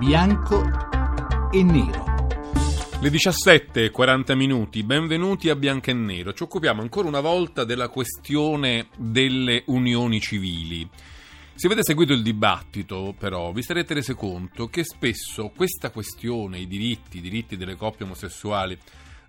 bianco e nero. Le 17.40 minuti, benvenuti a Bianco e Nero. Ci occupiamo ancora una volta della questione delle unioni civili. Se avete seguito il dibattito, però, vi sarete resi conto che spesso questa questione, i diritti, i diritti delle coppie omosessuali,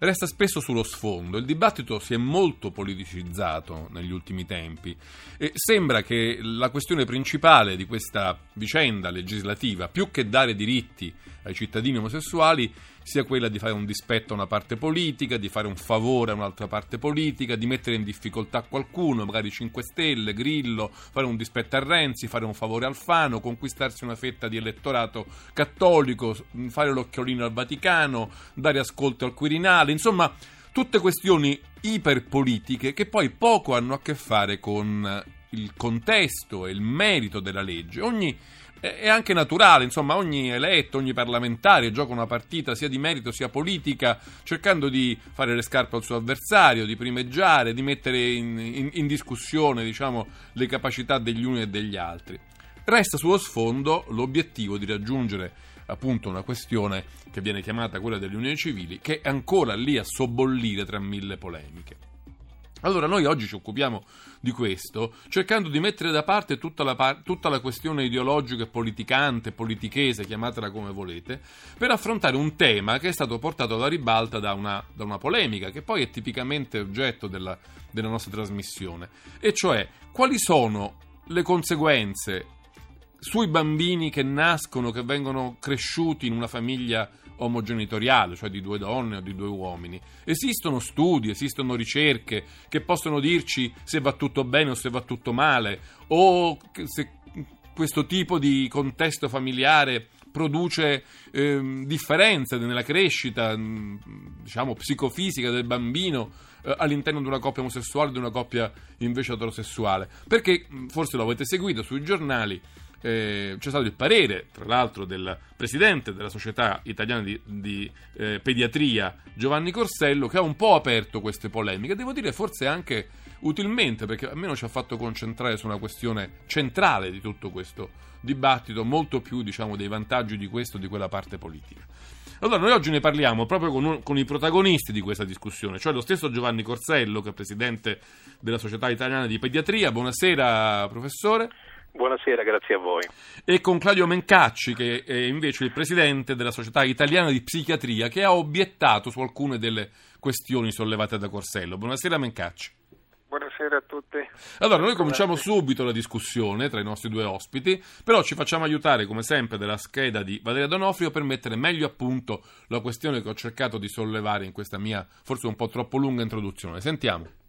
resta spesso sullo sfondo. Il dibattito si è molto politicizzato negli ultimi tempi e sembra che la questione principale di questa vicenda legislativa, più che dare diritti ai cittadini omosessuali, sia quella di fare un dispetto a una parte politica, di fare un favore a un'altra parte politica, di mettere in difficoltà qualcuno, magari 5 Stelle, Grillo, fare un dispetto a Renzi, fare un favore al Fano, conquistarsi una fetta di elettorato cattolico, fare l'occhiolino al Vaticano, dare ascolto al Quirinale, insomma tutte questioni iperpolitiche che poi poco hanno a che fare con il contesto e il merito della legge. Ogni è anche naturale, insomma, ogni eletto, ogni parlamentare gioca una partita sia di merito sia politica, cercando di fare le scarpe al suo avversario, di primeggiare, di mettere in, in, in discussione diciamo, le capacità degli uni e degli altri. Resta sullo sfondo l'obiettivo di raggiungere appunto una questione che viene chiamata quella delle unioni civili, che è ancora lì a sobbollire tra mille polemiche. Allora noi oggi ci occupiamo di questo, cercando di mettere da parte tutta la, tutta la, questione ideologica e politicante, politichese, chiamatela come volete, per affrontare un tema che è stato portato alla ribalta da una, da una polemica, che poi è tipicamente oggetto della, della nostra trasmissione, e cioè quali sono le conseguenze sui bambini che nascono, che vengono cresciuti in una famiglia omogenitoriale, cioè di due donne o di due uomini. Esistono studi, esistono ricerche che possono dirci se va tutto bene o se va tutto male, o se questo tipo di contesto familiare produce eh, differenze nella crescita, diciamo, psicofisica del bambino eh, all'interno di una coppia omosessuale e di una coppia invece eterosessuale. Perché, forse lo avete seguito sui giornali, eh, c'è stato il parere, tra l'altro, del presidente della Società Italiana di, di eh, Pediatria, Giovanni Corsello, che ha un po' aperto queste polemiche. Devo dire forse anche utilmente, perché almeno ci ha fatto concentrare su una questione centrale di tutto questo dibattito, molto più diciamo, dei vantaggi di questo e di quella parte politica. Allora, noi oggi ne parliamo proprio con, un, con, i protagonisti di questa discussione, cioè lo stesso Giovanni Corsello, che è presidente della Società Italiana di Pediatria. Buonasera, professore. Buonasera, grazie a voi. E con Claudio Mencacci, che è invece il presidente della Società Italiana di Psichiatria, che ha obiettato su alcune delle questioni sollevate da Corsello. Buonasera, Mencacci. Buonasera a tutti. Allora, noi cominciamo subito la discussione tra i nostri due ospiti, però ci facciamo aiutare, come sempre, dalla scheda di Valeria Donofrio per mettere meglio a punto la questione che ho cercato di sollevare in questa mia, forse un po' troppo lunga introduzione. Sentiamo.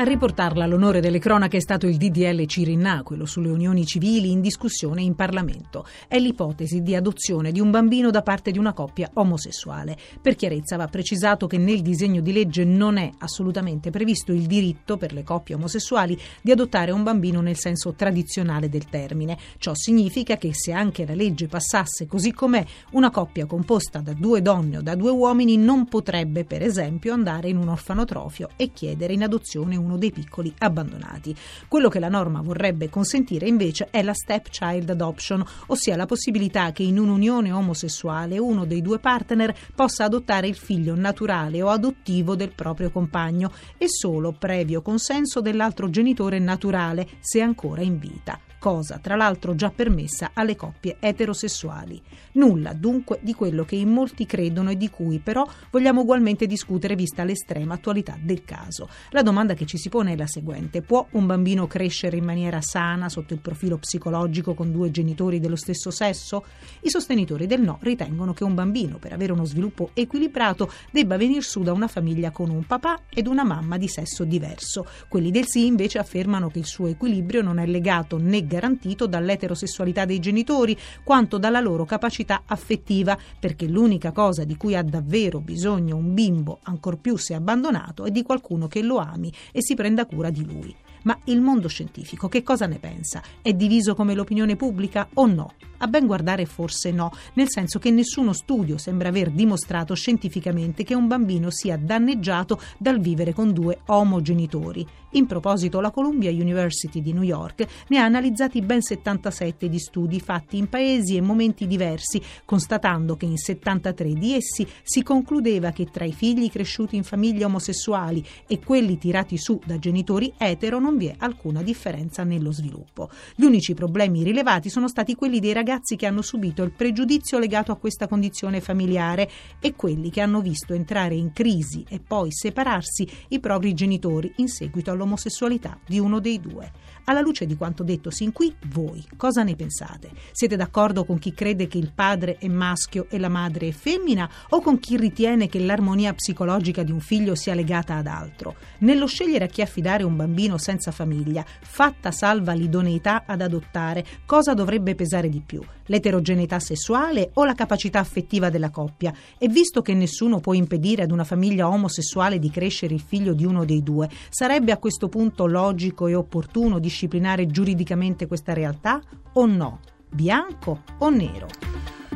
A riportarla all'onore delle cronache è stato il DDL Cirinna, quello sulle unioni civili in discussione in Parlamento. È l'ipotesi di adozione di un bambino da parte di una coppia omosessuale. Per chiarezza va precisato che nel disegno di legge non è assolutamente previsto il diritto per le coppie omosessuali di adottare un bambino nel senso tradizionale del termine. Ciò significa che se anche la legge passasse così com'è, una coppia composta da due donne o da due uomini non potrebbe, per esempio, andare in un orfanotrofio e chiedere in adozione un uno dei piccoli abbandonati. Quello che la norma vorrebbe consentire invece è la stepchild adoption, ossia la possibilità che in un'unione omosessuale uno dei due partner possa adottare il figlio naturale o adottivo del proprio compagno e solo previo consenso dell'altro genitore naturale se ancora in vita cosa tra l'altro già permessa alle coppie eterosessuali. Nulla dunque di quello che in molti credono e di cui però vogliamo ugualmente discutere vista l'estrema attualità del caso. La domanda che ci si pone è la seguente: può un bambino crescere in maniera sana sotto il profilo psicologico con due genitori dello stesso sesso? I sostenitori del no ritengono che un bambino per avere uno sviluppo equilibrato debba venir su da una famiglia con un papà ed una mamma di sesso diverso. Quelli del sì invece affermano che il suo equilibrio non è legato né garantito dall'eterosessualità dei genitori quanto dalla loro capacità affettiva, perché l'unica cosa di cui ha davvero bisogno un bimbo, ancor più se abbandonato, è di qualcuno che lo ami e si prenda cura di lui. Ma il mondo scientifico che cosa ne pensa? È diviso come l'opinione pubblica o no? A ben guardare forse no, nel senso che nessuno studio sembra aver dimostrato scientificamente che un bambino sia danneggiato dal vivere con due omogenitori. In proposito, la Columbia University di New York ne ha analizzati ben 77 di studi fatti in paesi e momenti diversi, constatando che in 73 di essi si concludeva che tra i figli cresciuti in famiglie omosessuali e quelli tirati su da genitori etero non vi è alcuna differenza nello sviluppo. Gli unici problemi rilevati sono stati quelli dei ragazzi che hanno subito il pregiudizio legato a questa condizione familiare e quelli che hanno visto entrare in crisi e poi separarsi i propri genitori in seguito all'omosessualità di uno dei due. Alla luce di quanto detto sin qui, voi cosa ne pensate? Siete d'accordo con chi crede che il padre è maschio e la madre è femmina o con chi ritiene che l'armonia psicologica di un figlio sia legata ad altro? Nello scegliere a chi affidare un bambino senza famiglia, fatta salva l'idoneità ad adottare, cosa dovrebbe pesare di più? L'eterogeneità sessuale o la capacità affettiva della coppia? E visto che nessuno può impedire ad una famiglia omosessuale di crescere il figlio di uno dei due, sarebbe a questo punto logico e opportuno disciplinare giuridicamente questa realtà o no? Bianco o nero?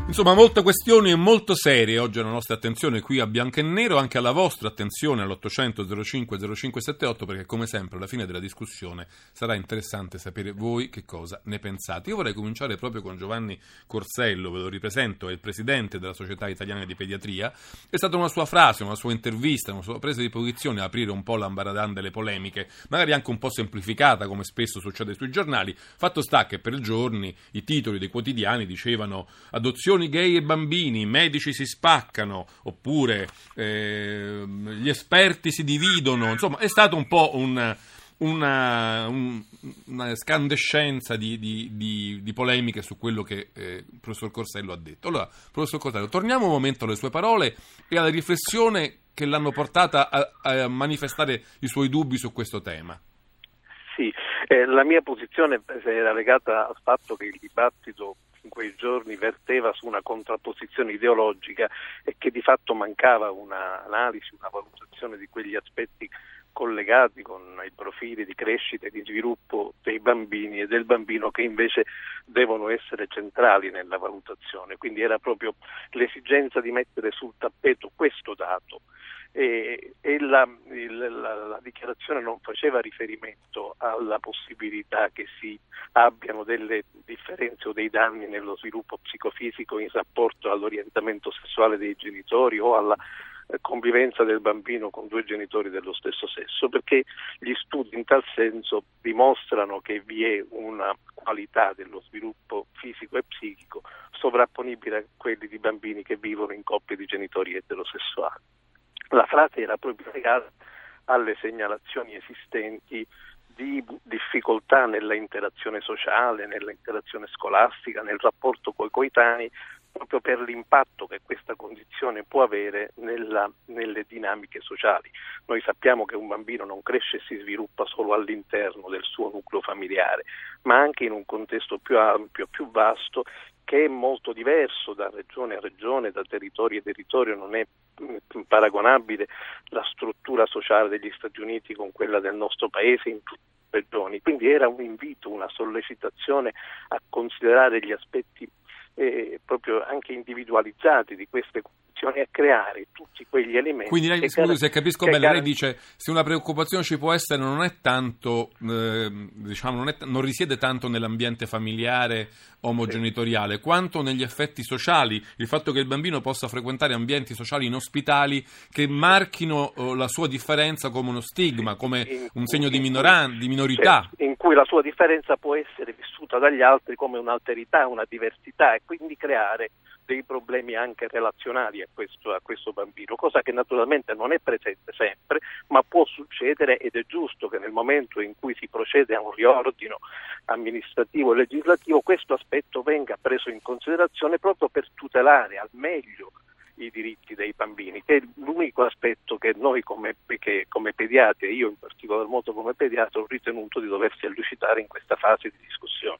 Insomma, molte questioni molto serie oggi alla nostra attenzione qui a Bianco e Nero, anche alla vostra attenzione all'800 05 0578 perché come sempre alla fine della discussione sarà interessante sapere voi che cosa ne pensate. Io vorrei cominciare proprio con Giovanni Corsello, ve lo ripresento, è il presidente della Società Italiana di Pediatria. È stata una sua frase, una sua intervista, una sua presa di posizione a aprire un po' l'ambaradan delle polemiche, magari anche un po' semplificata come spesso succede sui giornali. Fatto sta che per giorni i titoli dei quotidiani dicevano adozione adozioni gay e bambini, i medici si spaccano, oppure eh, gli esperti si dividono, insomma è stato un po' un, una, un, una, scandescenza di, di, di, di, polemiche su quello che eh, il professor Corsello ha detto. Allora, professor Corsello, torniamo un momento alle sue parole e alla riflessione che l'hanno portata a, a manifestare i suoi dubbi su questo tema. Sì, eh, la mia posizione era legata al fatto che il dibattito in quei giorni verteva su una contrapposizione ideologica e che di fatto mancava un'analisi, una valutazione di quegli aspetti collegati con i profili di crescita e di sviluppo dei bambini e del bambino che invece devono essere centrali nella valutazione. Quindi era proprio l'esigenza di mettere sul tappeto questo dato e, e la, il, la, la, dichiarazione non faceva riferimento alla possibilità che si abbiano delle differenze o dei danni nello sviluppo psicofisico in rapporto all'orientamento sessuale dei genitori o alla eh, convivenza del bambino con due genitori dello stesso sesso, perché gli studi in tal senso dimostrano che vi è una qualità dello sviluppo fisico e psichico sovrapponibile a quelli di bambini che vivono in coppie di genitori eterosessuali. La frase era proprio legata alle segnalazioni esistenti di difficoltà nella interazione sociale, nella interazione scolastica, nel rapporto coi coetanei, proprio per l'impatto che questa condizione può avere nella, nelle dinamiche sociali. Noi sappiamo che un bambino non cresce e si sviluppa solo all'interno del suo nucleo familiare, ma anche in un contesto più ampio, più vasto, che è molto diverso da regione a regione, da territorio a territorio, non è paragonabile la struttura sociale degli Stati Uniti con quella del nostro paese in tutte le regioni. Quindi era un invito, una sollecitazione a considerare gli aspetti eh, proprio anche individualizzati di queste condizioni a creare tutti quegli elementi. Quindi lei, scusi se capisco bene, lei dice se una preoccupazione ci può essere non è tanto, eh, diciamo, non, è, non, risiede tanto nell'ambiente familiare omogenitoriale, quanto negli effetti sociali, il fatto che il bambino possa frequentare ambienti sociali inospitali che marchino oh, la sua differenza come uno stigma, come in, un segno in, di, minoran- di minorità. Certo, in cui la sua differenza può essere vissuta dagli altri come un'alterità, una diversità e quindi creare dei problemi anche relazionali a questo, a questo, bambino, cosa che naturalmente non è presente sempre, ma può succedere ed è giusto che nel momento in cui si procede a un riordino amministrativo e legislativo questo aspetto venga preso in considerazione proprio per tutelare al meglio i diritti dei bambini, che è l'unico aspetto che noi come, che come pediatri, io in particolar modo come pediatra, ho ritenuto di doversi elucidare in questa fase di discussione.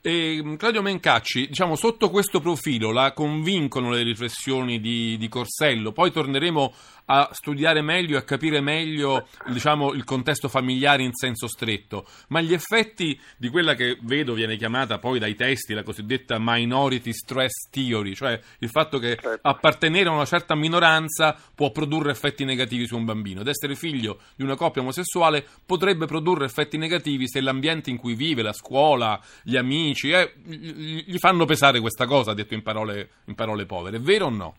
E, Claudio Mencacci, diciamo, sotto questo profilo la convincono le riflessioni di, di Corsello, poi torneremo a studiare meglio e a capire meglio diciamo, il contesto familiare in senso stretto, ma gli effetti di quella che vedo viene chiamata poi dai testi la cosiddetta minority stress theory, cioè il fatto che Certo. Appartenere a una certa minoranza può produrre effetti negativi su un bambino ed essere figlio di una coppia omosessuale potrebbe produrre effetti negativi se l'ambiente in cui vive, la scuola, gli amici, eh, gli fanno pesare questa cosa, detto in parole, in parole povere, è vero o no?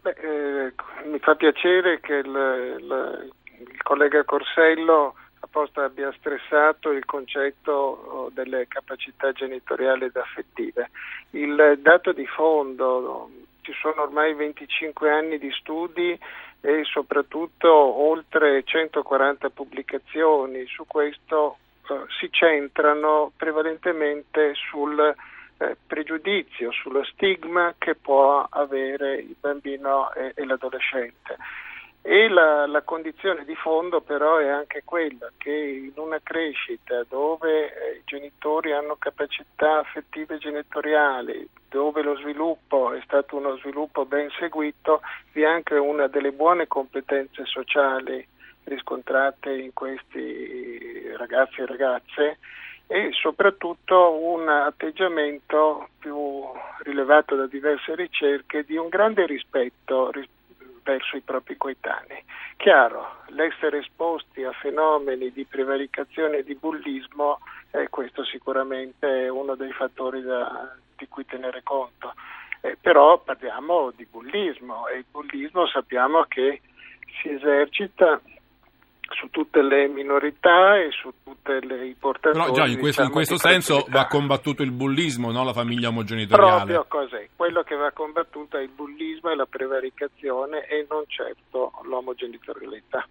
Beh, eh, mi fa piacere che il, il- il collega Corsello apposta abbia stressato il concetto oh, delle capacità genitoriali ed affettive. Il dato di fondo, ci sono ormai 25 anni di studi e soprattutto oltre 140 pubblicazioni su questo eh, si centrano prevalentemente sul eh, pregiudizio, sullo stigma che può avere il bambino e, e l'adolescente. E la, la condizione di fondo però è anche quella che in una crescita dove eh, i genitori hanno capacità affettive genitoriali, dove lo sviluppo è stato uno sviluppo ben seguito, vi è anche una delle buone competenze sociali riscontrate in questi ragazzi e ragazze e soprattutto un atteggiamento più rilevato da diverse ricerche di un grande rispetto ris- verso i propri coetanei. Chiaro, l'essere esposti a fenomeni di prevaricazione e di bullismo, eh, questo sicuramente è uno dei fattori da- di cui tenere conto. Eh, però parliamo di bullismo e il bullismo sappiamo che si esercita su tutte le minorità e su tutte le i portatori. Però già in questo, in diciamo, questo senso va combattuto il bullismo, no? la famiglia omogenitoriale. Proprio così, quello che va combattuto è il bullismo e la prevaricazione e non certo l'omogenitorialità.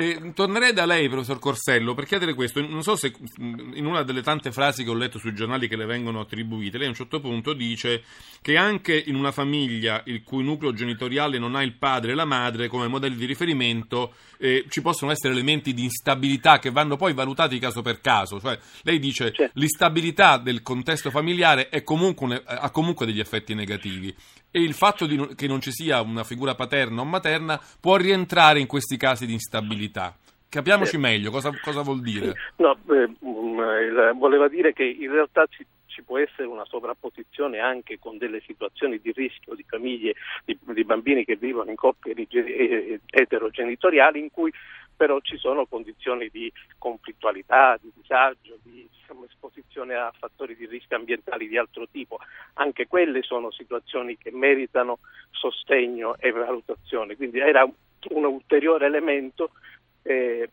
E, tornerei da lei, professor Corsello, per chiedere questo. Non so se in una delle tante frasi che ho letto sui giornali che le vengono attribuite, lei a un certo punto dice che anche in una famiglia il cui nucleo genitoriale non ha il padre e la madre come modelli di riferimento, eh, ci possono essere elementi di instabilità che vanno poi valutati caso per caso. Cioè, lei dice che l'instabilità del contesto familiare è comunque un- ha comunque degli effetti negativi e il fatto di che non ci sia una figura paterna o materna può rientrare in questi casi di instabilità. Capiamoci Sì. meglio cosa, cosa vuol dire. No, eh, mm, il- voleva dire che in realtà ci, ci può essere una sovrapposizione anche con delle situazioni di rischio di famiglie, di, di bambini che vivono in coppie eh, eterogenitoriali in cui però ci sono condizioni di conflittualità, di disagio, di diciamo, esposizione a fattori di rischio ambientali di altro tipo. Anche quelle sono situazioni che meritano sostegno e valutazione. Quindi era un- ulteriore elemento eh,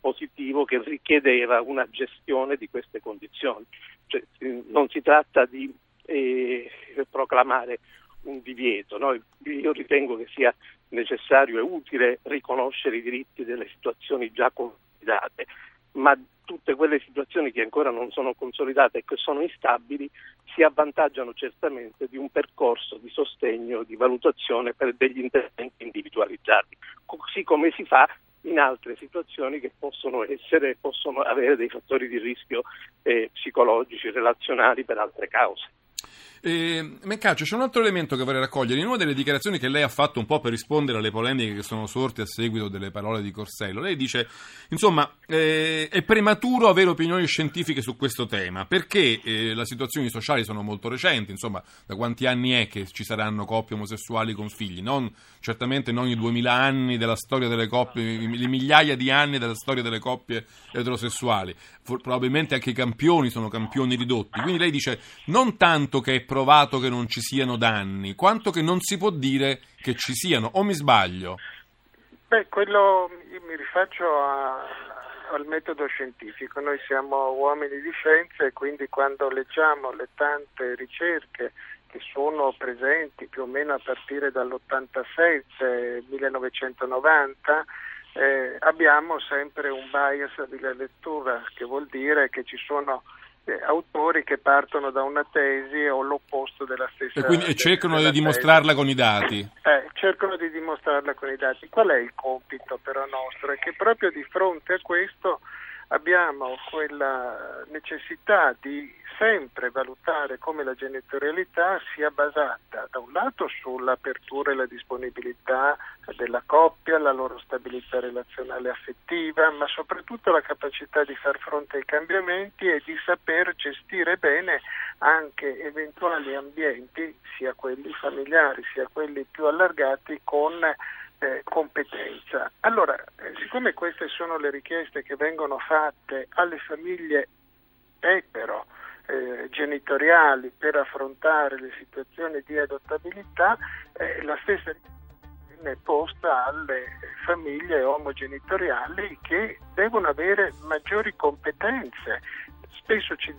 positivo che richiedeva una gestione di queste condizioni. Cioè, eh, non si tratta di eh, proclamare un divieto, no? io ritengo che sia necessario e utile riconoscere i diritti delle situazioni già consolidate, ma tutte quelle situazioni che ancora non sono consolidate e che sono instabili si avvantaggiano certamente di un percorso di sostegno, di valutazione per degli interventi individualizzati, così come si fa in altre situazioni che possono essere, possono avere dei fattori di rischio eh, psicologici, relazionali per altre cause. Eh, Mencaccio, c'è un altro elemento che vorrei raccogliere. In una delle dichiarazioni che lei ha fatto un po' per rispondere alle polemiche che sono sorte a seguito delle parole di Corsello, lei dice, insomma, eh, è prematuro avere opinioni scientifiche su questo tema, perché eh, le situazioni sociali sono molto recenti, insomma, da quanti anni è che ci saranno coppie omosessuali con figli? Non, certamente non i duemila anni della storia delle coppie, le migliaia di anni della storia delle coppie eterosessuali. For- probabilmente anche i campioni sono campioni ridotti. Quindi lei dice, non tanto che è provato che non ci siano danni, quanto che non si può dire che ci siano, o mi sbaglio? Beh, quello mi rifaccio a- al metodo scientifico. Noi siamo uomini di scienza e quindi quando leggiamo le tante ricerche che sono presenti più o meno a partire dall'87, 1990, eh, abbiamo sempre un bias di lettura, che vuol dire che ci sono autori che partono da una tesi o l'opposto della stessa E quindi e cercano di tesi. dimostrarla con i dati. Eh, cercano di dimostrarla con i dati. Qual è il compito però nostro? È che proprio di fronte a questo abbiamo quella necessità di sempre valutare come la genitorialità sia basata da un lato sull'apertura e la disponibilità della coppia, la loro stabilità relazionale affettiva, ma soprattutto la capacità di far fronte ai cambiamenti e di saper gestire bene anche eventuali ambienti, sia quelli familiari sia quelli più allargati, con eh, competenza. Allora, eh, siccome queste sono le richieste che vengono fatte alle famiglie etero, eh, genitoriali per affrontare le situazioni di adottabilità, eh, la stessa viene posta alle famiglie omogenitoriali che devono avere maggiori competenze. Spesso ci,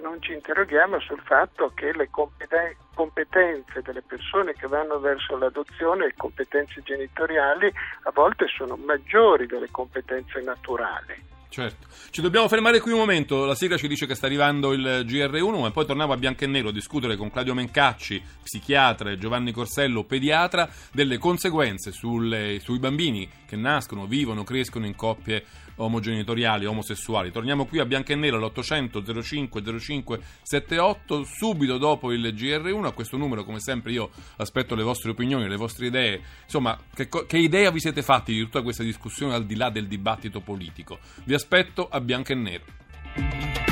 non ci interroghiamo sul fatto che le competenze delle persone che vanno verso l'adozione, le competenze genitoriali, a volte sono maggiori delle competenze naturali. Certo. Ci dobbiamo fermare qui un momento. La sigla ci dice che sta arrivando il GR1, ma poi torniamo a Bianco e Nero a discutere con Claudio Mencacci, psichiatra, e Giovanni Corsello, pediatra, delle conseguenze sulle, sui bambini che nascono, vivono, crescono in coppie omogenitoriali, omosessuali. Torniamo qui a Bianco e Nero all'800 05 05 78 subito dopo il GR1. A questo numero, come sempre, io aspetto le vostre opinioni, le vostre idee. Insomma, che, che idea vi siete fatti di tutta questa discussione al di là del dibattito politico? Vi aspetto a Bianco e Nero.